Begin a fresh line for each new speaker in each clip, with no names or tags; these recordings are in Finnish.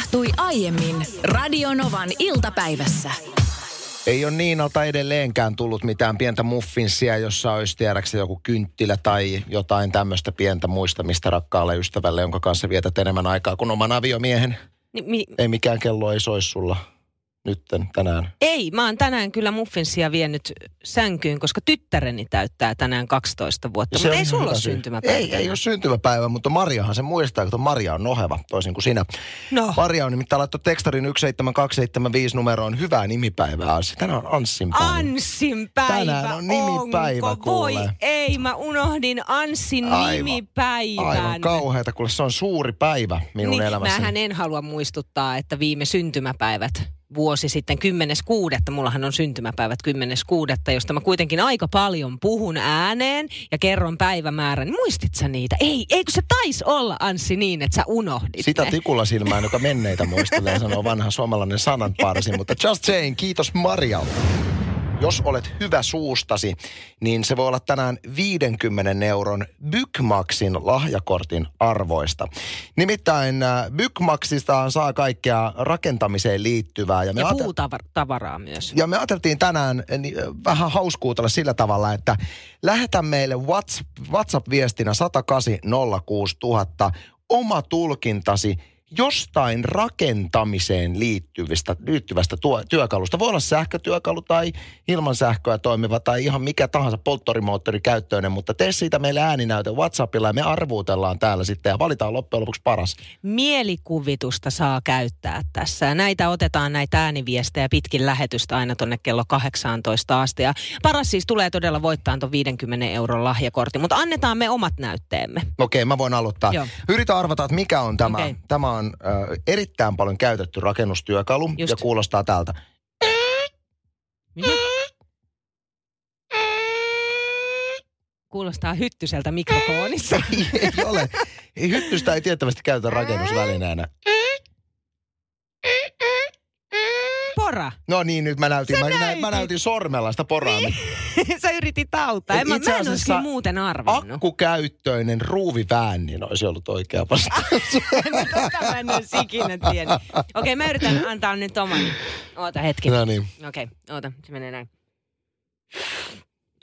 tapahtui aiemmin Radionovan iltapäivässä.
Ei ole Niinalta edelleenkään tullut mitään pientä muffinsia, jossa olisi tiedäksä joku kynttilä tai jotain tämmöistä pientä muistamista rakkaalle ystävälle, jonka kanssa vietät enemmän aikaa kuin oman aviomiehen.
Ni, mi,
Ei mikään kello ei sois sulla nytten tänään.
ei, mä oon tänään kyllä muffinsia vienyt sänkyyn, koska tyttäreni täyttää tänään 12 vuotta.
Se
Mutta ei sulla ole syntymäpäivä.
Ei, ei ole syntymäpäivä, mutta Mariahan se muistaa, kun Maria on noheva, toisin kuin sinä.
No.
Maria on nimittäin laittanut tekstarin 17275 numeroon hyvää nimipäivää. Anssi. Tänään on Anssin päivä.
Anssin päivä.
Tänään on nimipäivä,
Onko? Voi
kuule.
ei, mä unohdin Anssin
Aivan.
nimipäivän.
Aivan kauheata, kuule se on suuri päivä minun
niin,
elämässäni.
Mähän en halua muistuttaa, että viime syntymäpäivät vuosi sitten 10.6. Mullahan on syntymäpäivät 10.6. josta mä kuitenkin aika paljon puhun ääneen ja kerron päivämäärän. Muistit sä niitä? Ei, eikö se tais olla Anssi niin, että sä unohdit
Sitä
ne?
tikulla silmään, joka menneitä muistelee, sanoo vanha suomalainen sananparsi. Mutta just saying, kiitos Marialle. Jos olet hyvä suustasi, niin se voi olla tänään 50 euron Bykmaxin lahjakortin arvoista. Nimittäin äh, Bykmaxista saa kaikkea rakentamiseen liittyvää. me
Ja
ajate-
puutavaraa myös.
ja me ajateltiin tänään eh, niin, eh, vähän hauskuutella sillä tavalla, että lähetä meille Whats- WhatsApp-viestinä 10806 000 oma tulkintasi jostain rakentamiseen liittyvistä, liittyvästä tuo, työkalusta. Voi olla sähkötyökalu tai ilman sähköä toimiva tai ihan mikä tahansa polttorimoottori käyttöinen, mutta tee siitä meille ääninäyte WhatsAppilla ja me arvuutellaan täällä sitten ja valitaan loppujen lopuksi paras.
Mielikuvitusta saa käyttää tässä. Ja näitä otetaan näitä ääniviestejä pitkin lähetystä aina tonne kello 18 asti. Ja paras siis tulee todella voittaa tuon 50 euron lahjakortin, mutta annetaan me omat näytteemme.
Okei, mä voin aloittaa.
Joo.
Yritä arvata, että mikä on tämä.
Okei.
Tämä on äh, erittäin paljon käytetty rakennustyökalu
Just.
ja kuulostaa tältä.
Mitä? Kuulostaa hyttyseltä mikrofonissa.
Ei, ei ole. Hyttystä ei tiettävästi käytetä rakennusvälineenä.
Pora.
No niin, nyt mä näytin,
Sä
mä, nä, mä näytin sormella sitä poraa.
Sä yritit auttaa. En mä, mä en olisi muuten arvannut.
Akkukäyttöinen ruuviväännin olisi ollut oikea vastaus.
Tätä mä en olisi ikinä tiennyt. Okei, mä yritän antaa nyt oman. Oota hetki.
no niin.
Okei, oota, se menee näin.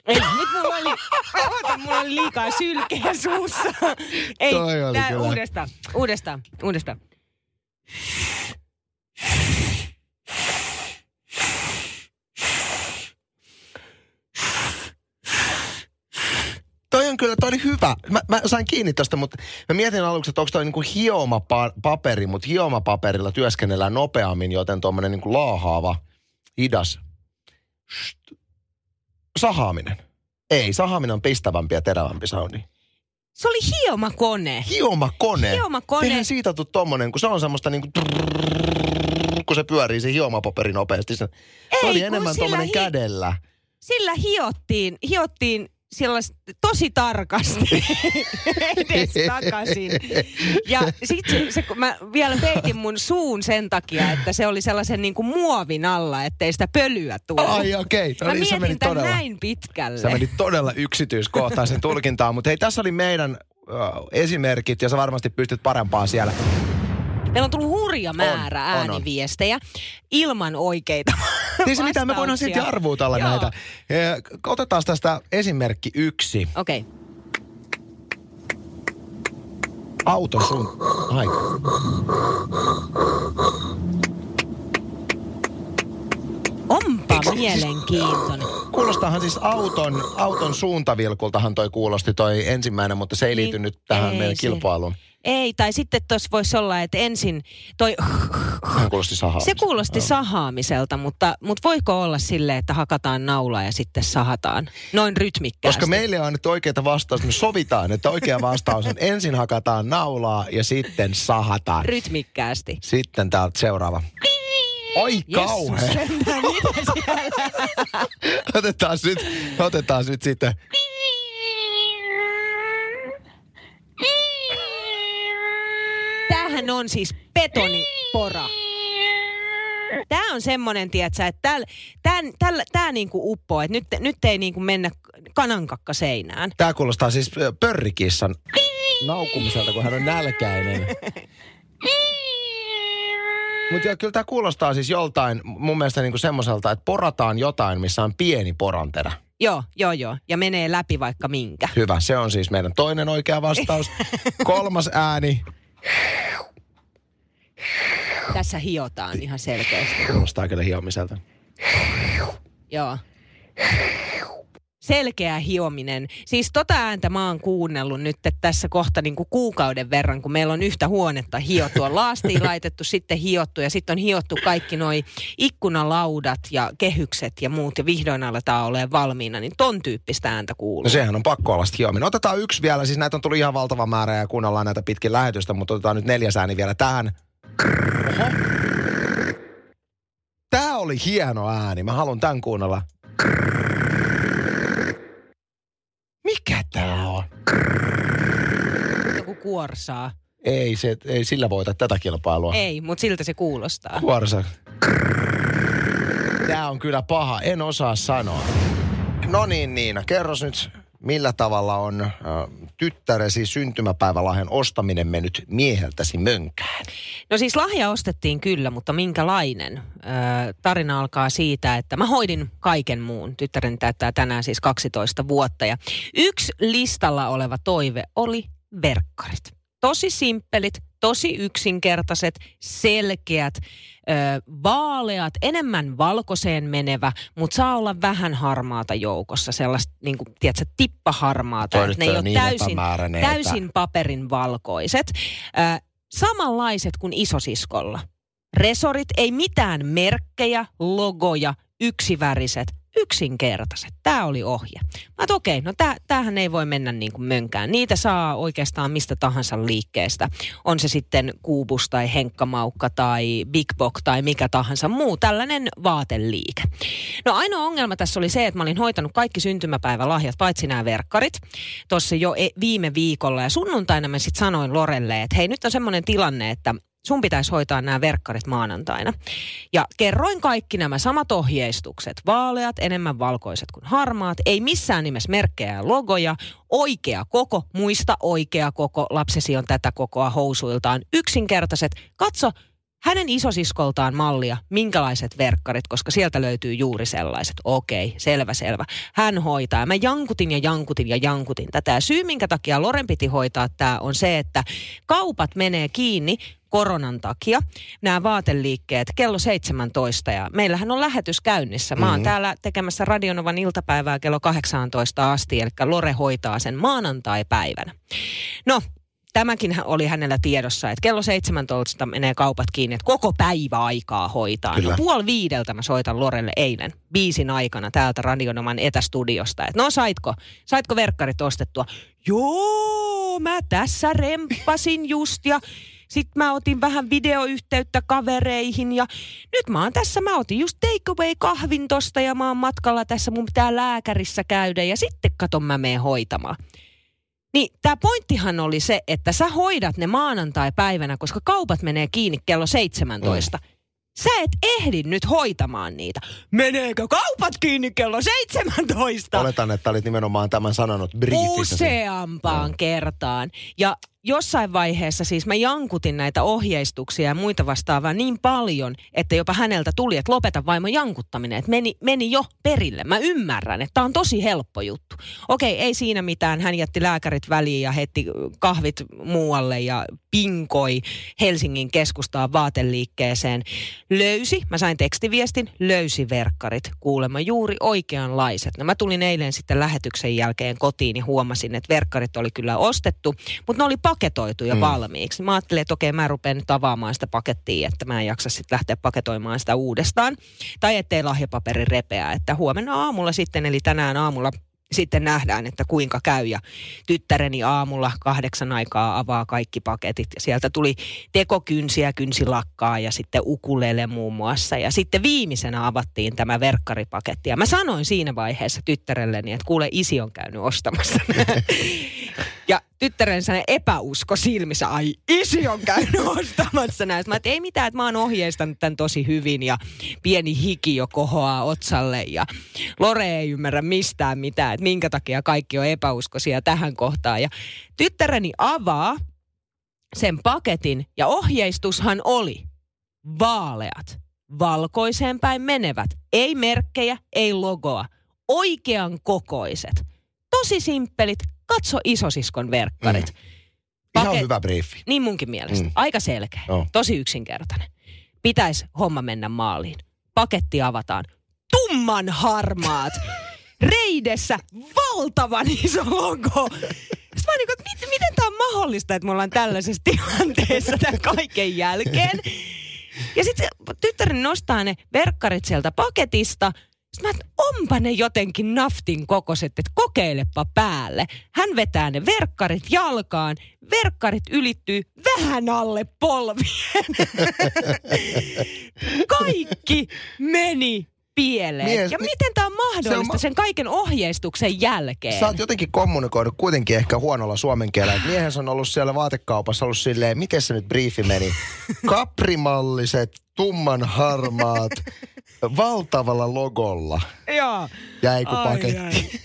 Ei, nyt mulla oli, oota, mulla oli liikaa sylkeä suussa. Ei, tää uudestaan, uudestaan, uudestaan.
Kyllä, toi oli hyvä. Mä, mä sain kiinni tästä, mutta mä mietin aluksi, että onko toi niinku hiomapaperi, mutta hiomapaperilla työskennellään nopeammin, joten tuommoinen niinku laahaava, hidas. Sht. Sahaaminen. Ei, sahaaminen on pistävämpi ja terävämpi soundi.
Se oli hiomakone.
Hiomakone.
Hiomakone.
Eihän siitä tuu tommonen, kun se on semmoista niinku kun se pyörii se hiomapaperi nopeasti. Se,
Ei,
oli enemmän tommonen
hi-
kädellä.
Sillä hiottiin, hiottiin sellais, tosi tarkasti edes takaisin. Ja sitten se, se, kun mä vielä peitin mun suun sen takia, että se oli sellaisen niin kuin muovin alla, ettei sitä pölyä tule.
Ai okei, okay.
mä
no niin, sä
mietin tämän
todella.
näin pitkälle.
Sä menit todella yksityiskohtaisen tulkintaan, mutta hei, tässä oli meidän äh, esimerkit ja sä varmasti pystyt parempaan siellä.
Meillä on tullut hurja määrä
On, on, on.
ääniviestejä ilman oikeita
Niin se mitä me voidaan silti arvuutella
Joo.
näitä. Eh, Otetaan tästä esimerkki yksi.
Okei. Okay.
Auton sun... Aika.
Onpa mielenkiintoinen.
Kuulostaahan siis auton, auton suuntavilkultahan toi kuulosti toi ensimmäinen, mutta se ei
Niin,
liity nyt tähän
ei
meidän
se.
kilpailuun.
Ei, tai sitten tuossa voisi olla, että ensin toi...
Hän kuulosti.
Se kuulosti sahaamiselta, mutta, mutta voiko olla sille, että hakataan naulaa ja sitten sahataan? Noin rytmikkäästi.
Koska meille on annettu oikeita vastausta, me sovitaan, että oikea vastaus on ensin hakataan naulaa ja sitten sahataan.
Rytmikkäästi.
Sitten täältä seuraava. Oi kauhe.
Jessus sentään, mitä siellä?
Otetaan nyt, otetaan nyt sitten.
Tämähän on siis betonipora. Tämä on semmoinen, tiedätkö, että täällä, tää, tää, tää niinku uppoo, että nyt, nyt ei niinku mennä kanankakka seinään.
Tää kuulostaa siis pörrikissan naukumiselta, kun hän on nälkäinen. Mutta kyllä tämä kuulostaa siis joltain mun mielestä niinku semmoiselta, että porataan jotain, missä on pieni poranterä.
Joo, joo, joo. Ja menee läpi vaikka minkä.
Hyvä, se on siis meidän toinen oikea vastaus. Kolmas ääni.
Tässä hiotaan ihan selkeästi.
Kuulostaa kyllä hiomiselta.
Joo. Selkeä hiominen. Siis tota ääntä mä oon kuunnellut nyt että tässä kohta niin kuin kuukauden verran, kun meillä on yhtä huonetta hiottu. On laastiin laitettu, sitten hiottu ja sitten on hiottu kaikki noi ikkunalaudat ja kehykset ja muut ja vihdoin aletaan olemaan valmiina, niin ton tyyppistä ääntä kuuluu.
No sehän on pakko olla hiominen. Otetaan yksi vielä, siis näitä on tullut ihan valtava määrä ja kuunnellaan näitä pitkin lähetystä, mutta otetaan nyt neljäs ääni vielä tähän. Oho. Tää oli hieno ääni. Mä haluan tän kuunnella. Mikä tää on?
Joku kuorsaa.
Ei, se, ei sillä voita tätä kilpailua.
Ei, mutta siltä se kuulostaa.
Kuorsa. Tää on kyllä paha, en osaa sanoa. No niin Niina, kerros nyt millä tavalla on äh, tyttäresi syntymäpäivälahjan ostaminen mennyt mieheltäsi mönkään?
No siis lahja ostettiin kyllä, mutta minkälainen? Äh, tarina alkaa siitä, että mä hoidin kaiken muun. Tyttären täyttää tänään siis 12 vuotta ja yksi listalla oleva toive oli verkkarit. Tosi simppelit, tosi yksinkertaiset, selkeät, ö, vaaleat, enemmän valkoiseen menevä, mutta saa olla vähän harmaata joukossa, sellaista niin kuin, tiedätkö, tippaharmaata.
Nyt
ne ei
on
ole
niin
täysin, täysin paperin valkoiset. Ö, samanlaiset kuin isosiskolla. Resorit, ei mitään merkkejä, logoja, yksiväriset, yksinkertaiset. Tämä oli ohje. Mä okei, no tää, tämähän ei voi mennä niin kuin mönkään. Niitä saa oikeastaan mistä tahansa liikkeestä. On se sitten Kuubus tai Henkkamaukka tai Big Box tai mikä tahansa muu tällainen vaateliike. No ainoa ongelma tässä oli se, että mä olin hoitanut kaikki syntymäpäivälahjat, paitsi nämä verkkarit, tuossa jo e- viime viikolla. Ja sunnuntaina mä sitten sanoin Lorelle, että hei nyt on semmoinen tilanne, että sun pitäisi hoitaa nämä verkkarit maanantaina. Ja kerroin kaikki nämä samat ohjeistukset. Vaaleat, enemmän valkoiset kuin harmaat, ei missään nimessä merkkejä ja logoja, oikea koko, muista oikea koko, lapsesi on tätä kokoa housuiltaan, yksinkertaiset. Katso, hänen isosiskoltaan mallia, minkälaiset verkkarit, koska sieltä löytyy juuri sellaiset. Okei, selvä, selvä. Hän hoitaa. Mä jankutin ja jankutin ja jankutin tätä. Ja syy, minkä takia Loren piti hoitaa tämä, on se, että kaupat menee kiinni koronan takia, nämä vaateliikkeet, kello 17 ja meillähän on lähetys käynnissä. Mä oon
Mhm.
täällä tekemässä Radionovan iltapäivää kello 18 asti, eli Lore hoitaa sen maanantai-päivänä. No, tämäkin oli hänellä tiedossa, että kello 17 menee kaupat kiinni, että koko päivä aikaa hoitaa.
Kyllä.
No, puoli viideltä mä soitan Lorelle eilen biisin aikana täältä Radionoman etästudiosta, että no saitko, saitko verkkarit ostettua? Joo, mä tässä remppasin just ja sitten mä otin vähän videoyhteyttä kavereihin ja nyt mä oon tässä, mä otin just takeaway kahvin tosta ja mä oon matkalla tässä, mun pitää lääkärissä käydä ja sitten katon mä meen hoitamaan. Niin tämä pointtihan oli se, että sä hoidat ne maanantai-päivänä, koska kaupat menee kiinni kello 17. Sä et ehdi nyt hoitamaan niitä. Meneekö kaupat kiinni kello 17?
Oletan, että olit nimenomaan tämän sanonut briefissä.
Useampaan kertaan. Ja jossain vaiheessa siis mä jankutin näitä ohjeistuksia ja muita vastaavaa niin paljon, että jopa häneltä tuli, että lopeta vaimo jankuttaminen. Että meni, meni jo perille. Mä ymmärrän, että tää on tosi helppo juttu. Okei, ei siinä mitään. Hän jätti lääkärit väliin ja heitti kahvit muualle ja pinkoi Helsingin keskustaan vaateliikkeeseen. Löysi, mä sain tekstiviestin, löysi verkkarit. Kuulemma juuri oikeanlaiset. No mä tulin eilen sitten lähetyksen jälkeen kotiin ja huomasin, että verkkarit oli kyllä ostettu, mutta ne oli paketoitu jo
Mm.
valmiiksi. Mä ajattelin, että okei, mä rupean nyt avaamaan sitä pakettia, että mä en jaksa sitten lähteä paketoimaan sitä uudestaan. Tai ettei lahjapaperi repeä, että huomenna aamulla sitten, eli tänään aamulla sitten nähdään, että kuinka käy. Ja tyttäreni aamulla kahdeksan aikaa avaa kaikki paketit. Ja sieltä tuli tekokynsiä, kynsilakkaa ja sitten ukulele muun muassa. Ja sitten viimeisenä avattiin tämä verkkaripaketti. Ja mä sanoin siinä vaiheessa tyttärelleni, että kuule isi on käynyt ostamassa. tyttärensä epäusko silmissä, ai isi on käynyt ostamassa näistä. Mä että ei mitään, että mä oon ohjeistanut tämän tosi hyvin ja pieni hiki jo kohoaa otsalle ja Lore ei ymmärrä mistään mitään, että minkä takia kaikki on epäuskoisia tähän kohtaan. Ja tyttäreni avaa sen paketin ja ohjeistushan oli, vaaleat, valkoiseen päin menevät, ei merkkejä, ei logoa, oikean kokoiset, tosi simppelit, katso isosiskon verkkarit.
Mm. Ihan
Pake-
hyvä briefi.
Niin munkin mielestä.
Mm.
Aika selkeä.
Joo.
Tosi yksinkertainen. Pitäisi homma mennä maaliin. Paketti avataan. Tumman harmaat. Reidessä valtavan iso logo. Sitten mä niin että miten, miten tämä on mahdollista, että me ollaan tällaisessa tilanteessa tämän kaiken jälkeen. Ja sitten tyttäreni nostaa ne verkkarit sieltä paketista. Sitten mä, että onpa ne jotenkin naftin kokoiset, että kokeilepa päälle. Hän vetää ne verkkarit jalkaan. Verkkarit ylittyy vähän alle polvien. Kaikki meni pieleen.
Mies,
ja
mi-
miten tämä on mahdollista
se on ma-
sen kaiken ohjeistuksen jälkeen?
Sä oot jotenkin kommunikoinut kuitenkin ehkä huonolla suomen kielellä. Miehensä on ollut siellä vaatekaupassa ollut silleen, miten se nyt briefi meni. Kaprimalliset, tumman harmaat, valtavalla logolla.
Joo.
Jäi kuin
Ai,
paketti.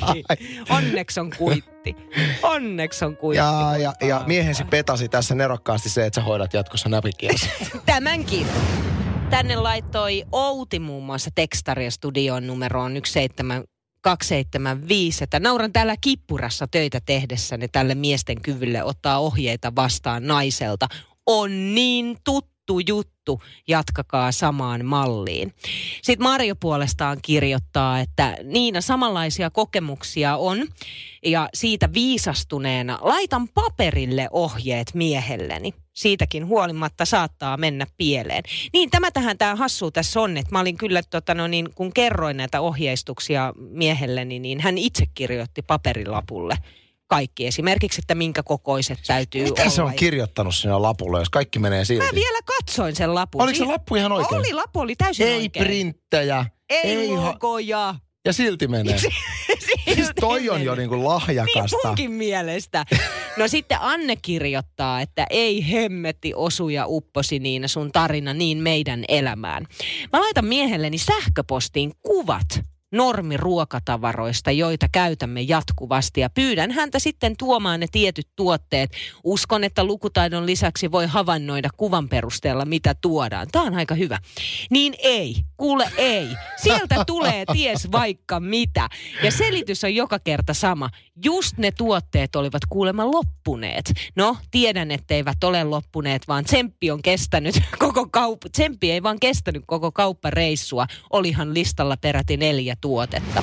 ai. Onneksi on kuitti. Onneksi on kuitti.
Ja, ja, ja miehesi petasi tässä nerokkaasti se, että sä hoidat jatkossa näpikielessä.
Tämänkin. Tänne laittoi Outi muun muassa tekstaria studion numeroon 17275, että nauran täällä kippurassa töitä tehdessäni tälle miesten kyvylle ottaa ohjeita vastaan naiselta. On niin tuttu juttu, jatkakaa samaan malliin. Sitten Marjo puolestaan kirjoittaa, että Niina, samanlaisia kokemuksia on ja siitä viisastuneena laitan paperille ohjeet miehelleni. Siitäkin huolimatta saattaa mennä pieleen. Niin tämä tähän tämä hassu tässä on, että mä olin kyllä, tota, no niin, kun kerroin näitä ohjeistuksia miehelleni, niin hän itse kirjoitti paperilapulle kaikki. Esimerkiksi, että minkä kokoiset täytyy
Mitä
olla.
se on kirjoittanut sinne lapulle, jos kaikki menee silti?
Mä vielä katsoin sen lapun.
Oliko se lappu ihan oikein?
Oli, lappu oli täysin
Ei
oikein.
printtejä.
Ei,
ei ha-
logoja.
Ja silti menee. Siis toi on jo niinku
Niin
lahjakasta.
munkin mielestä. No sitten Anne kirjoittaa, että ei hemmetti osuja upposi Niina sun tarina niin meidän elämään. Mä laitan miehelleni sähköpostiin kuvat normiruokatavaroista, joita käytämme jatkuvasti ja pyydän häntä sitten tuomaan ne tietyt tuotteet. Uskon, että lukutaidon lisäksi voi havainnoida kuvan perusteella, mitä tuodaan. Tämä on aika hyvä. Niin ei, kuule ei. Sieltä tulee ties vaikka mitä. Ja selitys on joka kerta sama. Just ne tuotteet olivat kuulemma loppuneet. No, tiedän, etteivät ole loppuneet, vaan tsemppi on kestänyt koko kauppa. Tsemppi ei vaan kestänyt koko kauppareissua. Olihan listalla peräti neljä tuotetta.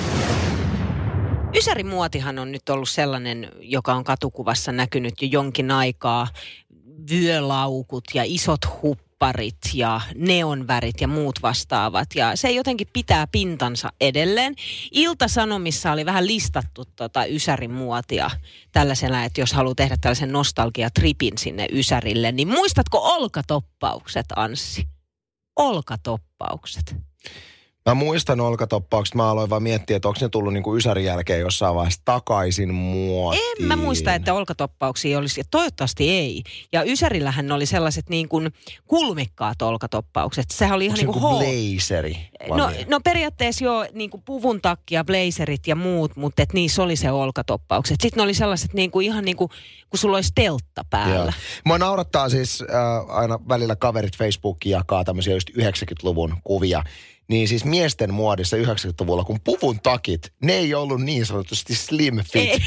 Ysärimuotihan on nyt ollut sellainen, joka on katukuvassa näkynyt jo jonkin aikaa. Vyölaukut ja isot hupparit ja neonvärit ja muut vastaavat. Ja se jotenkin pitää pintansa edelleen. Ilta-Sanomissa oli vähän listattu tota Ysärimuotia tällaisena, että jos haluaa tehdä tällaisen nostalgiatripin sinne Ysärille, niin muistatko olkatoppaukset, Anssi? Olkatoppaukset.
Mä muistan olkatoppaukset, mä aloin vaan miettiä, että onko ne tullut niinku Ysärin jälkeen jossain vaiheessa takaisin muotiin.
En mä muista, että olkatoppauksia olisi. Ja Toivottavasti ei. Ja Ysärillähän oli sellaiset niin kuin kulmikkaat olkatoppaukset. Sehän oli ihan niin kuin
blazeri?
No, no periaatteessa jo niin kuin puvun takkia, blazerit ja muut, mutta et niissä oli se olkatoppaukset. Sitten ne oli sellaiset niin kuin ihan niin kuin, kun sulla olisi teltta päällä.
Joo. Mua naurattaa siis äh, aina välillä kaverit Facebookiin jakaa tämmöisiä just 90-luvun kuvia. Niin siis miesten muodissa 90-luvulla, kun puvun takit, ne ei ollut niin sanotusti slim fit,
Ei.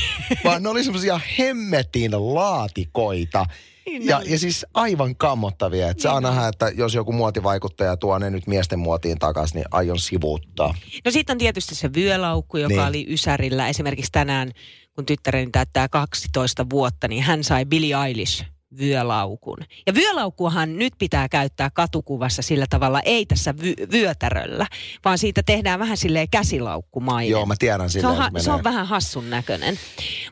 vaan ne oli semmoisia hemmetin laatikoita.
Niin
Ja, ja siis aivan kammottavia. Että saa nähdä, että jos joku muotivaikuttaja tuo ne nyt miesten muotiin takaisin, niin aion sivuuttaa.
No sitten on tietysti se vyölaukku, joka
Niin.
oli Ysärillä. Esimerkiksi tänään, kun tyttäreni täyttää 12 vuotta, niin hän sai Billie Eilish vyölaukun. Ja vyölaukkuahan nyt pitää käyttää katukuvassa sillä tavalla, ei tässä vy- vyötäröllä, vaan siitä tehdään vähän silleen käsilaukkumainen.
Joo, mä tiedän
se,
silleen,
on, ha- se on vähän hassun näköinen.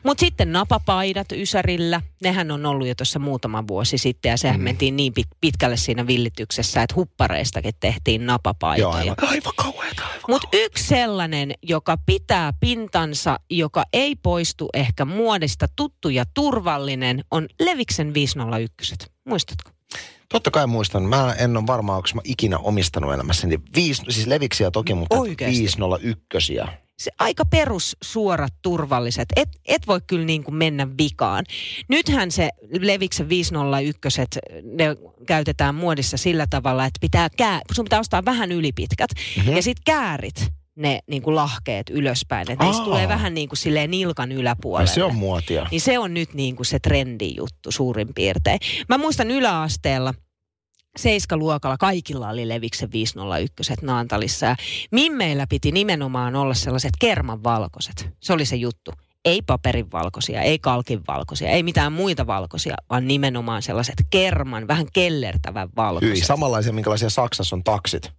Mutta sitten napapaidat Ysärillä, nehän on ollut jo tuossa muutama vuosi sitten ja sehän mm. mentiin niin pit- pitkälle siinä villityksessä, että huppareistakin tehtiin napapaitoja.
Joo, aivan, aivan kauheeta,
Mutta yksi sellainen, joka pitää pintansa, joka ei poistu ehkä muodista, tuttu ja turvallinen, on Leviksen 501. Muistatko?
Totta kai muistan. Mä en ole varma, onko mä ikinä omistanut elämässäni. Viisi, siis leviksiä toki, mutta
Oikeesti?
501.
se aika perussuorat, turvalliset. Et, et voi kyllä niin kuin mennä vikaan. Nythän se Leviksen 501, ne käytetään muodissa sillä tavalla, että pitää kää, sun pitää ostaa vähän ylipitkät. Mm-hmm. Ja sitten käärit ne niin kuin lahkeet ylöspäin. Että niistä tulee vähän niin kuin silleen nilkan yläpuolelle.
Ai se on muotia.
Niin se on nyt niin kuin se trendijuttu suurin piirtein. Mä muistan yläasteella, seiskaluokalla kaikilla oli Leviksen 501 Naantalissa. Ja Mimmeillä piti nimenomaan olla sellaiset kermanvalkoiset. Se oli se juttu. Ei paperin valkoisia, ei kalkin valkoisia, ei mitään muita valkoisia, vaan nimenomaan sellaiset kerman, vähän kellertävän valkoiset.
Hyi, samanlaisia, minkälaisia Saksassa on taksit.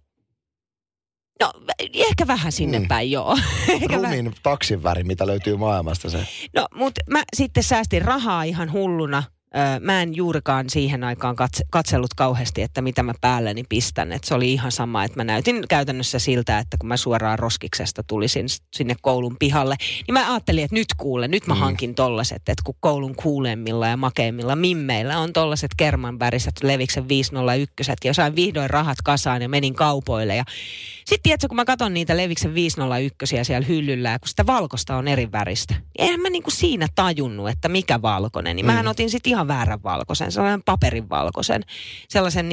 No ehkä vähän sinne
Mm.
päin, joo. Vähän.
Rumin taksin väri, mitä löytyy maailmasta se.
No, mutta mä sitten säästin rahaa ihan hulluna. Öö, mä en juurikaan siihen aikaan katse, katsellut kauheasti, että mitä mä päälleni pistän. Et se oli ihan sama, että mä näytin käytännössä siltä, että kun mä suoraan roskiksesta tulisin sinne koulun pihalle, niin mä ajattelin, että nyt kuule, nyt mä
Mm.
hankin tollaset, että kun koulun kuulemmilla ja makeimmilla mimmeillä on tollaset kermanväriset Leviksen 501 ja sain vihdoin rahat kasaan ja menin kaupoille ja sitten tiedätkö, kun mä katson niitä Leviksen 501 siellä hyllyllä, ja kun sitä valkosta on eri väristä, niin eihän mä niinku siinä tajunnut, että mikä valkoinen. Niin mähän
Mm.
otin sitten ihan väärän valkoisen, sellainen paperin valkoisen, sellaisen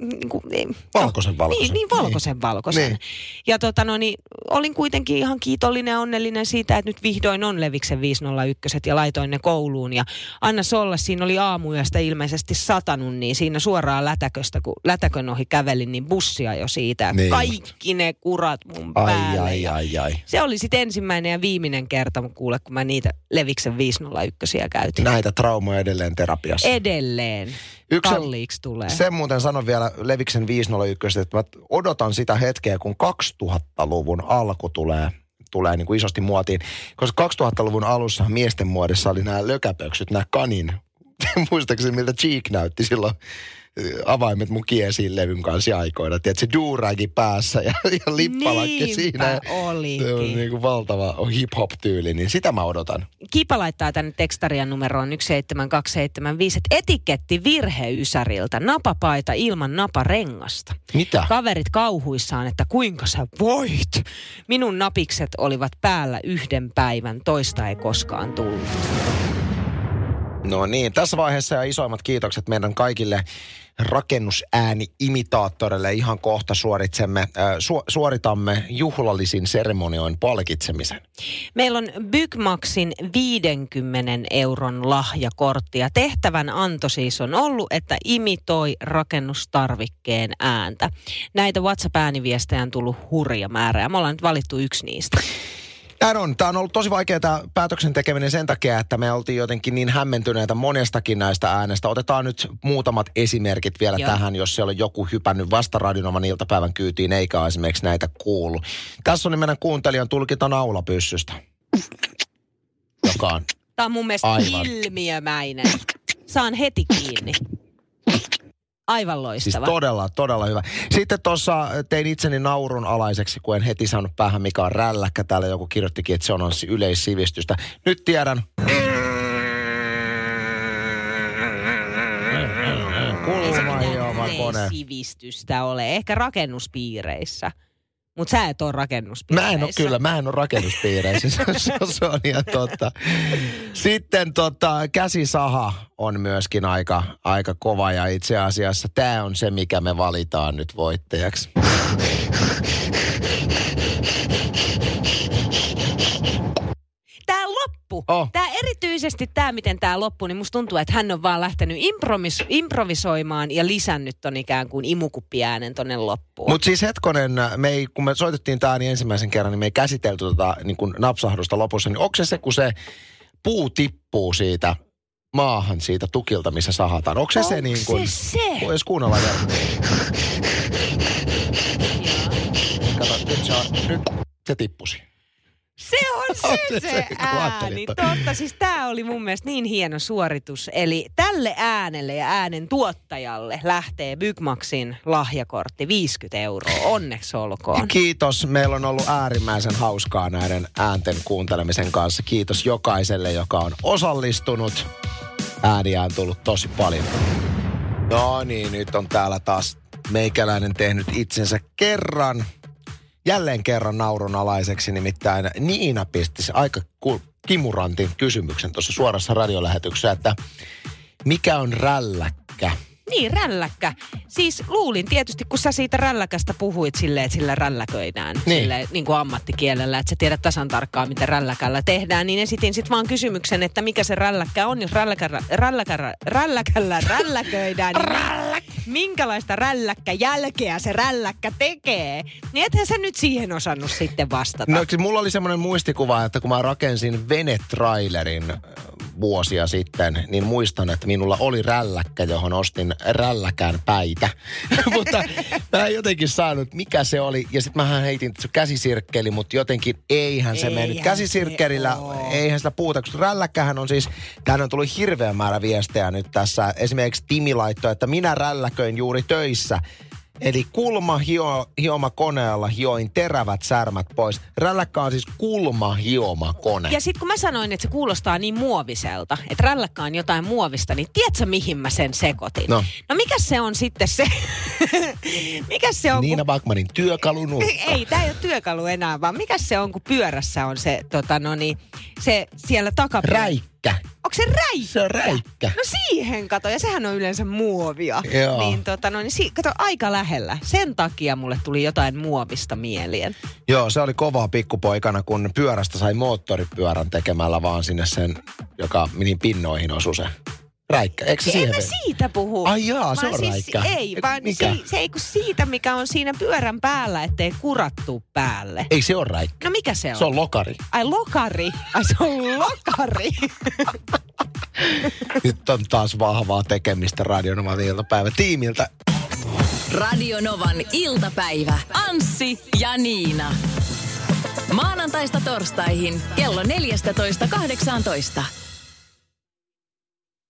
niinku, niinku
Valkoisen valkoisen.
Niin, niin valkoisen valkoisen.
Niin.
Ja tota no, niin, olin kuitenkin ihan kiitollinen ja onnellinen siitä, että nyt vihdoin on Leviksen 501 ja laitoin ne kouluun. Ja anna olla, siinä oli aamuyöstä ilmeisesti satanut, niin siinä suoraan lätäköstä, kun lätäkön ohi kävelin, niin bussia jo siitä.
Niin.
Kaikki ne kurat mun
Ai,
päälle.
ai, ai, ai.
Se oli sitten ensimmäinen ja viimeinen kerta, kun kuule, kun mä niitä Leviksen 501 käytin.
Näitä traumoja edelleen terapiassa.
Edelleen.
Yksi-
Kalliiksi tulee.
Sen muuten sanon vielä Leviksen 501, että mä odotan sitä hetkeä, kun 2000-luvun alku tulee tulee niin kuin isosti muotiin. Koska 2000-luvun alussa miesten muodissa oli nämä lökäpöksyt, nämä kanin. Muistaakseni miltä Cheek näytti silloin avaimet mun kiesiin levyn kanssa aikoina. Tiedätkö, se duuragi päässä ja, ja lippalakki
Niinpä
siinä.
olikin.
Se on niin kuin valtava hip-hop-tyyli, niin sitä mä odotan.
Kipa laittaa tänne tekstarian numeroon 17275, että etiketti virhe Ysäriltä, napapaita ilman naparengasta.
Mitä?
Kaverit kauhuissaan, että kuinka sä voit. Minun napikset olivat päällä yhden päivän, toista ei koskaan tullut.
No niin, tässä vaiheessa ja isoimmat kiitokset meidän kaikille rakennusääni-imitaattoreille. Ihan kohta suoritsemme, su, suoritamme juhlallisin seremonioin palkitsemisen.
Meillä on Bygmaxin 50 euron lahjakortti ja tehtävän anto siis on ollut, että imitoi rakennustarvikkeen ääntä. Näitä WhatsApp-ääniviestejä on tullut hurja määrä ja me ollaan nyt valittu yksi niistä.
Näin on. Tämä on ollut tosi vaikeaa tämä päätöksen tekeminen sen takia, että me oltiin jotenkin niin hämmentyneitä monestakin näistä äänestä. Otetaan nyt muutamat esimerkit vielä
Joo.
tähän, jos siellä on joku hypännyt vasta Radionovan iltapäivän kyytiin, eikä ole esimerkiksi näitä kuulu. Tässä on meidän kuuntelijan tulkinta naulapyssystä, joka on
Tämä on mun mielestä
Aivan.
ilmiömäinen. Saan heti kiinni. Aivan
Siis
loistava.
todella, todella hyvä. Sitten tuossa tein itseni naurun alaiseksi, kun en heti saanut päähän, mikä on rälläkkä. Täällä joku kirjoittikin, että se on yleissivistystä. Nyt tiedän.
Ei se
Kulmahioma
mitään
kone.
sivistystä ole. Ehkä rakennuspiireissä. Mutta sä et ole
Mä
rakennuspiireissä.
en ole kyllä, mä en ole rakennuspiireissä, se, se on ihan totta. Sitten tota, käsisaha on myöskin aika, aika kova ja itse asiassa tämä on se, mikä me valitaan nyt voittajaksi.
Tää loppu.
Oh.
Tää erityisesti tämä, miten tämä loppui, niin musta tuntuu, että hän on vaan lähtenyt improvis- improvisoimaan ja lisännyt ton ikään kuin imukuppiäänen tonne loppuun.
Mutta siis hetkonen, me ei, kun me soitettiin tämä niin ensimmäisen kerran, niin me ei käsitelty tota niin kuin napsahdusta lopussa. Niin onko se se, kun se puu tippuu siitä maahan siitä tukilta, missä sahataan? Onko se se niin kuin...
se se?
Voisi kuunnella vielä. Kato, nyt se, on, nyt se tippusi.
Se on se, se,
se ajattelin,
ääni. Totta, siis tämä oli mun mielestä niin hieno suoritus. Eli tälle äänelle ja äänen tuottajalle lähtee Bygmaxin lahjakortti 50 euroa. Onneksi olkoon.
Kiitos. Meillä on ollut äärimmäisen hauskaa näiden äänten kuuntelemisen kanssa. Kiitos jokaiselle, joka on osallistunut. Ääniä on tullut tosi paljon. No niin, nyt on täällä taas meikäläinen tehnyt itsensä kerran jälleen kerran naurunalaiseksi, nimittäin Niina pisti aika kimurantin kysymyksen tuossa suorassa radiolähetyksessä, että mikä on rälläkkä?
Niin, rälläkkä. Siis luulin tietysti, kun sä siitä rälläkästä puhuit silleen, että sillä rälläköidään.
Niin.
Silleen, niin kuin ammattikielellä, että sä tiedät tasan tarkkaan, mitä rälläkällä tehdään. Niin esitin sitten vaan kysymyksen, että mikä se rälläkkä on, jos rälläkä, rälläkä, rälläkällä rälläköidään. niin minkälaista rälläkkä jälkeä se rälläkkä tekee? Niin ethän sä nyt siihen osannut sitten vastata.
No siis mulla oli semmoinen muistikuva, että kun mä rakensin venetrailerin vuosia sitten, niin muistan, että minulla oli rälläkkä, johon ostin rälläkään päitä. mutta mä en jotenkin saanut, mikä se oli. Ja sitten mähän heitin, että se käsisirkkeli, mutta jotenkin eihän se
Eihän
mennyt.
se
Käsisirkkelillä
oo.
eihän sitä puhuta, koska rälläkkähän on siis, tähän on tullut hirveä määrä viestejä nyt tässä. Esimerkiksi Timi laittoi, että minä rälläköin juuri töissä. Eli kulma hio, hioma koneella hioin terävät särmät pois. Rälläkkä on siis kulma hioma kone.
Ja sitten kun mä sanoin, että se kuulostaa niin muoviselta, että rälläkkä on jotain muovista, niin tiedätkö mihin mä sen sekoitin?
No.
no mikä se on sitten se, mikä se on,
Niina
kun...
Backmanin työkalunurkka.
Ei, tämä ei ole työkalu enää, vaan mikä se on, kun pyörässä on se, tota, no niin, se siellä.
Räikkä.
Onko se räikkä?
Se on räikkä.
No siihen kato, ja sehän on yleensä muovia.
Joo.
Niin tota, no niin, si- kato aika lähellä. Sen takia mulle tuli jotain muovista mieleen.
Joo, se oli kovaa pikkupoikana, kun pyörästä sai moottoripyörän tekemällä vaan sinne sen, joka mihin pinnoihin osui se räikkä. Eikö se
En
siihen
mä
vei?
siitä puhu.
Ai jaa, se on
siis,
räikkä.
Ei, vaan
mikä?
se, se ei kun siitä, mikä on siinä pyörän päällä, ettei kurattu päälle.
Ei se ole räikkä.
No mikä se on?
Se on lokari.
Ai lokari. Ai se on lokari.
Nyt on taas vahvaa tekemistä Radionovan iltapäivä tiimiltä.
Radio Novan iltapäivä. Anssi ja Niina. Maanantaista torstaihin kello 14.18.